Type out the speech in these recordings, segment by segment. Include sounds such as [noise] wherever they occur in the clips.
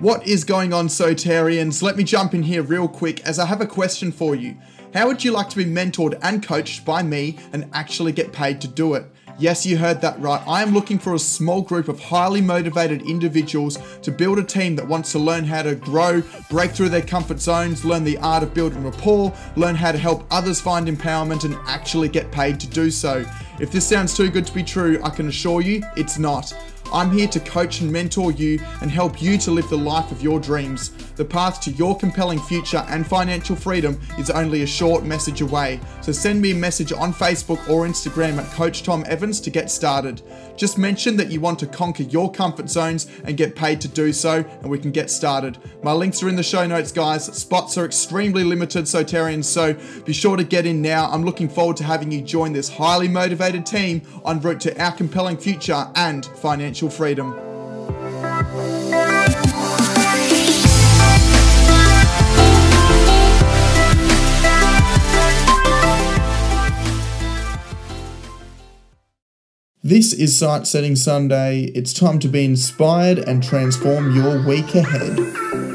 What is going on, Sotarians? Let me jump in here real quick as I have a question for you. How would you like to be mentored and coached by me and actually get paid to do it? Yes, you heard that right. I am looking for a small group of highly motivated individuals to build a team that wants to learn how to grow, break through their comfort zones, learn the art of building rapport, learn how to help others find empowerment, and actually get paid to do so. If this sounds too good to be true, I can assure you it's not. I'm here to coach and mentor you and help you to live the life of your dreams. The path to your compelling future and financial freedom is only a short message away. So send me a message on Facebook or Instagram at Coach Tom Evans to get started. Just mention that you want to conquer your comfort zones and get paid to do so, and we can get started. My links are in the show notes, guys. Spots are extremely limited, Sotarians, so be sure to get in now. I'm looking forward to having you join this highly motivated team en route to our compelling future and financial freedom. This is Sight Setting Sunday. It's time to be inspired and transform your week ahead.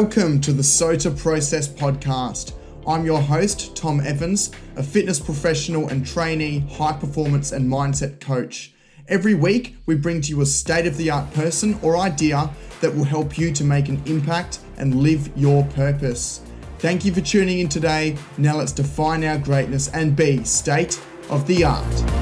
Welcome to the SOTA Process Podcast. I'm your host, Tom Evans, a fitness professional and trainee, high performance and mindset coach. Every week, we bring to you a state of the art person or idea that will help you to make an impact and live your purpose. Thank you for tuning in today. Now let's define our greatness and be state of the art.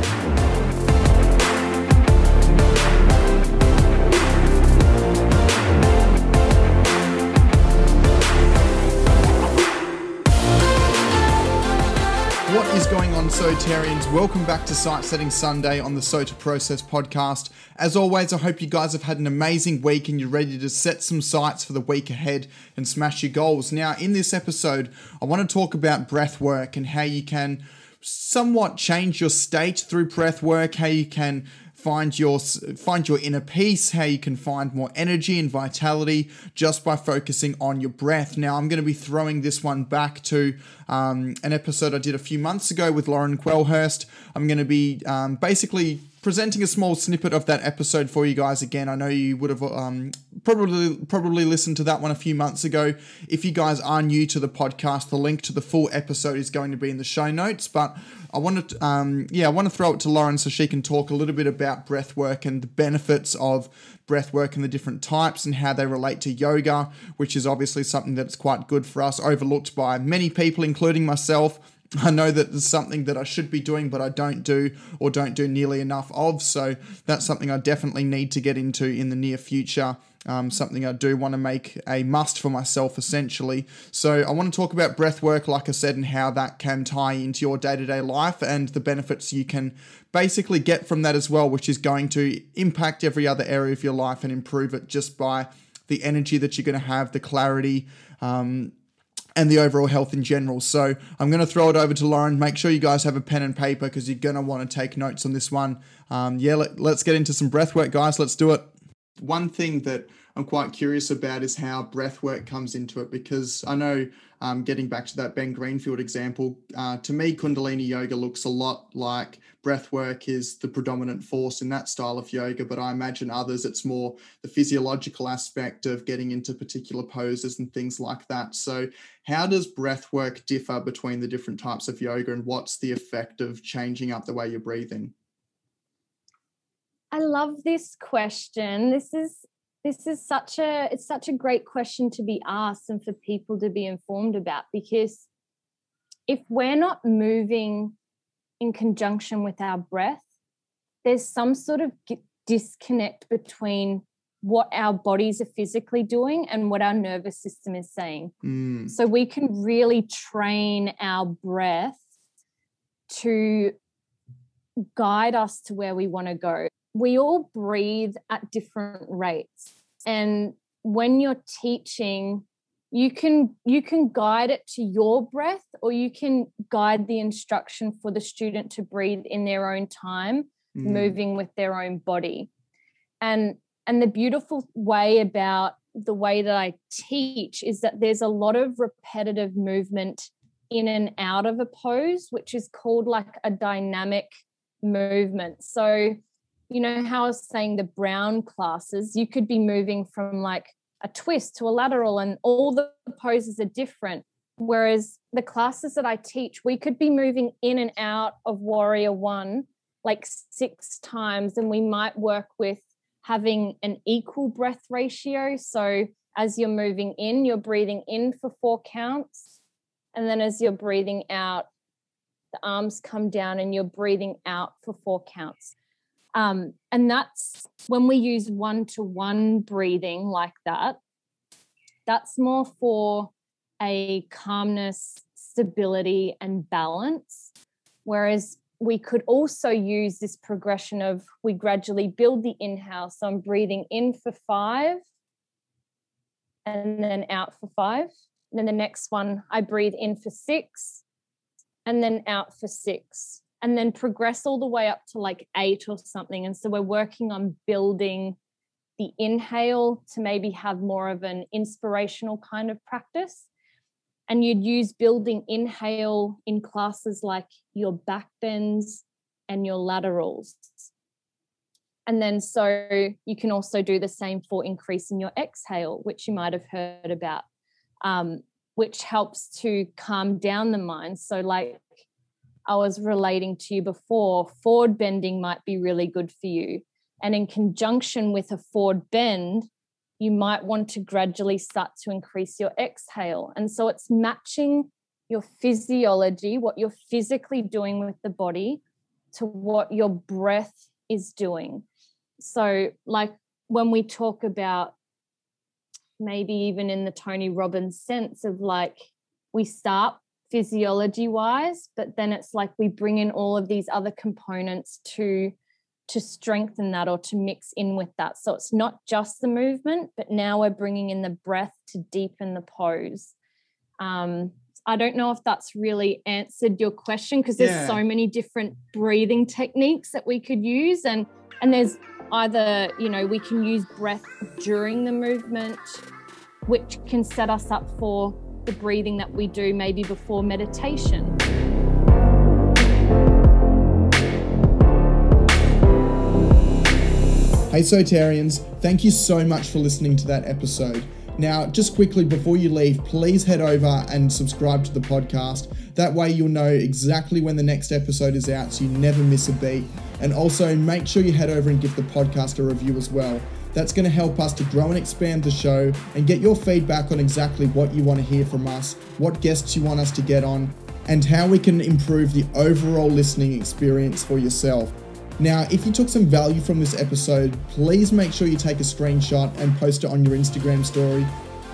What is going on, Sotarians? Welcome back to Sight Setting Sunday on the SOTA Process podcast. As always, I hope you guys have had an amazing week and you're ready to set some sights for the week ahead and smash your goals. Now, in this episode, I want to talk about breath work and how you can somewhat change your state through breath work, how you can find your find your inner peace how you can find more energy and vitality just by focusing on your breath. Now i'm going to be throwing this one back to um, an episode i did a few months ago with lauren quelhurst. I'm going to be um, basically presenting a small snippet of that episode for you guys again. I know you would have um, probably probably listened to that one a few months ago. If you guys are new to the podcast, the link to the full episode is going to be in the show notes. But I wanted, to, um, yeah, I want to throw it to Lauren so she can talk a little bit about breath work and the benefits of breath work and the different types and how they relate to yoga, which is obviously something that's quite good for us, overlooked by many people, including myself [laughs] I know that there's something that I should be doing, but I don't do or don't do nearly enough of. So that's something I definitely need to get into in the near future. Um, something I do want to make a must for myself, essentially. So I want to talk about breath work, like I said, and how that can tie into your day to day life and the benefits you can basically get from that as well, which is going to impact every other area of your life and improve it just by the energy that you're going to have, the clarity. Um, and the overall health in general. So I'm going to throw it over to Lauren. Make sure you guys have a pen and paper because you're going to want to take notes on this one. Um, yeah, let, let's get into some breath work, guys. Let's do it. One thing that I'm quite curious about is how breath work comes into it because I know, um, getting back to that Ben Greenfield example, uh, to me, Kundalini yoga looks a lot like breath work is the predominant force in that style of yoga, but I imagine others it's more the physiological aspect of getting into particular poses and things like that. So, how does breath work differ between the different types of yoga and what's the effect of changing up the way you're breathing? I love this question. This is this is such a it's such a great question to be asked and for people to be informed about because if we're not moving in conjunction with our breath there's some sort of disconnect between what our bodies are physically doing and what our nervous system is saying mm. so we can really train our breath to guide us to where we want to go we all breathe at different rates and when you're teaching you can you can guide it to your breath or you can guide the instruction for the student to breathe in their own time mm. moving with their own body and and the beautiful way about the way that I teach is that there's a lot of repetitive movement in and out of a pose, which is called like a dynamic movement. So, you know, how I was saying the brown classes, you could be moving from like a twist to a lateral, and all the poses are different. Whereas the classes that I teach, we could be moving in and out of Warrior One like six times, and we might work with having an equal breath ratio. So as you're moving in, you're breathing in for four counts. And then as you're breathing out, the arms come down and you're breathing out for four counts. Um, and that's when we use one to one breathing like that, that's more for a calmness, stability, and balance. Whereas we could also use this progression of we gradually build the inhale. So I'm breathing in for five and then out for five. And then the next one, I breathe in for six and then out for six and then progress all the way up to like eight or something. And so we're working on building the inhale to maybe have more of an inspirational kind of practice. And you'd use building inhale in classes like your back bends and your laterals. And then so you can also do the same for increasing your exhale, which you might have heard about, um, which helps to calm down the mind. So, like I was relating to you before, forward bending might be really good for you. And in conjunction with a forward bend, you might want to gradually start to increase your exhale. And so it's matching your physiology, what you're physically doing with the body, to what your breath is doing. So, like when we talk about maybe even in the Tony Robbins sense of like we start physiology wise but then it's like we bring in all of these other components to to strengthen that or to mix in with that so it's not just the movement but now we're bringing in the breath to deepen the pose um, i don't know if that's really answered your question because there's yeah. so many different breathing techniques that we could use and and there's either you know we can use breath during the movement which can set us up for the breathing that we do maybe before meditation. Hey, Sotarians, thank you so much for listening to that episode. Now, just quickly before you leave, please head over and subscribe to the podcast. That way, you'll know exactly when the next episode is out so you never miss a beat. And also, make sure you head over and give the podcast a review as well. That's going to help us to grow and expand the show and get your feedback on exactly what you want to hear from us, what guests you want us to get on, and how we can improve the overall listening experience for yourself. Now, if you took some value from this episode, please make sure you take a screenshot and post it on your Instagram story.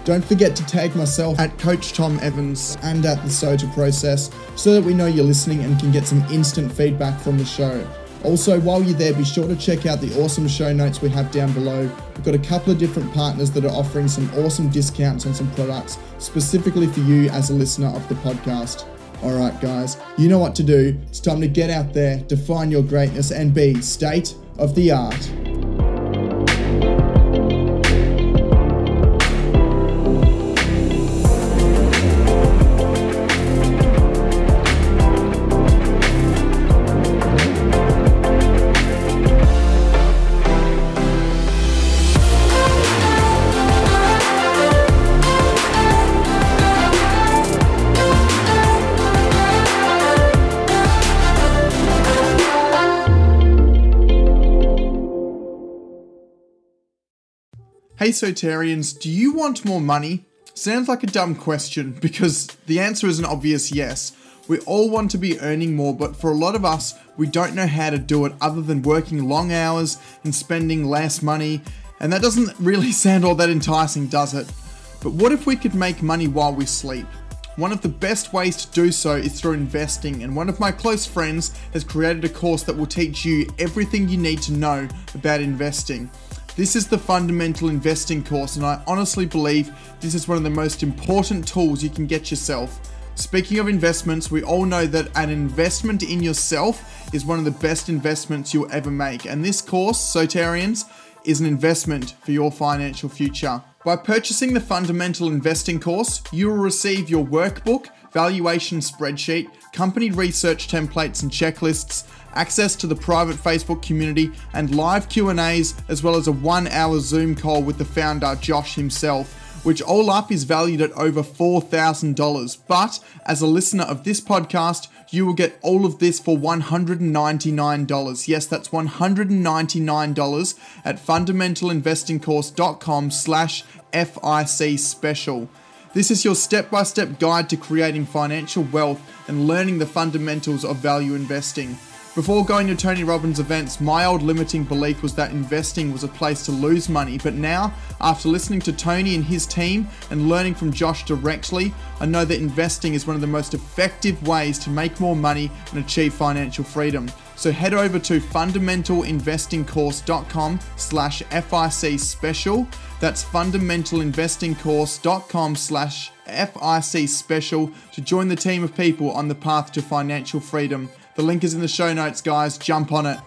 Don't forget to tag myself at Coach Tom Evans and at the SOTA process so that we know you're listening and can get some instant feedback from the show. Also, while you're there, be sure to check out the awesome show notes we have down below. We've got a couple of different partners that are offering some awesome discounts on some products specifically for you as a listener of the podcast. All right, guys, you know what to do. It's time to get out there, define your greatness, and be state of the art. Hey Sotarians, do you want more money? Sounds like a dumb question because the answer is an obvious yes. We all want to be earning more, but for a lot of us, we don't know how to do it other than working long hours and spending less money, and that doesn't [laughs] really sound all that enticing, does it? But what if we could make money while we sleep? One of the best ways to do so is through investing, and one of my close friends has created a course that will teach you everything you need to know about investing. This is the fundamental investing course, and I honestly believe this is one of the most important tools you can get yourself. Speaking of investments, we all know that an investment in yourself is one of the best investments you'll ever make, and this course, Sotarians, is an investment for your financial future. By purchasing the Fundamental Investing course, you will receive your workbook, valuation spreadsheet, company research templates and checklists, access to the private Facebook community, and live Q&As as well as a 1-hour Zoom call with the founder Josh himself which all up is valued at over $4,000. But as a listener of this podcast, you will get all of this for $199. Yes, that's $199 at fundamentalinvestingcourse.com slash FIC special. This is your step-by-step guide to creating financial wealth and learning the fundamentals of value investing. Before going to Tony Robbins events, my old limiting belief was that investing was a place to lose money. But now, after listening to Tony and his team and learning from Josh directly, I know that investing is one of the most effective ways to make more money and achieve financial freedom. So head over to fundamentalinvestingcourse.com slash FIC special. That's fundamentalinvestingcourse.com slash FIC special to join the team of people on the path to financial freedom. The link is in the show notes, guys. Jump on it.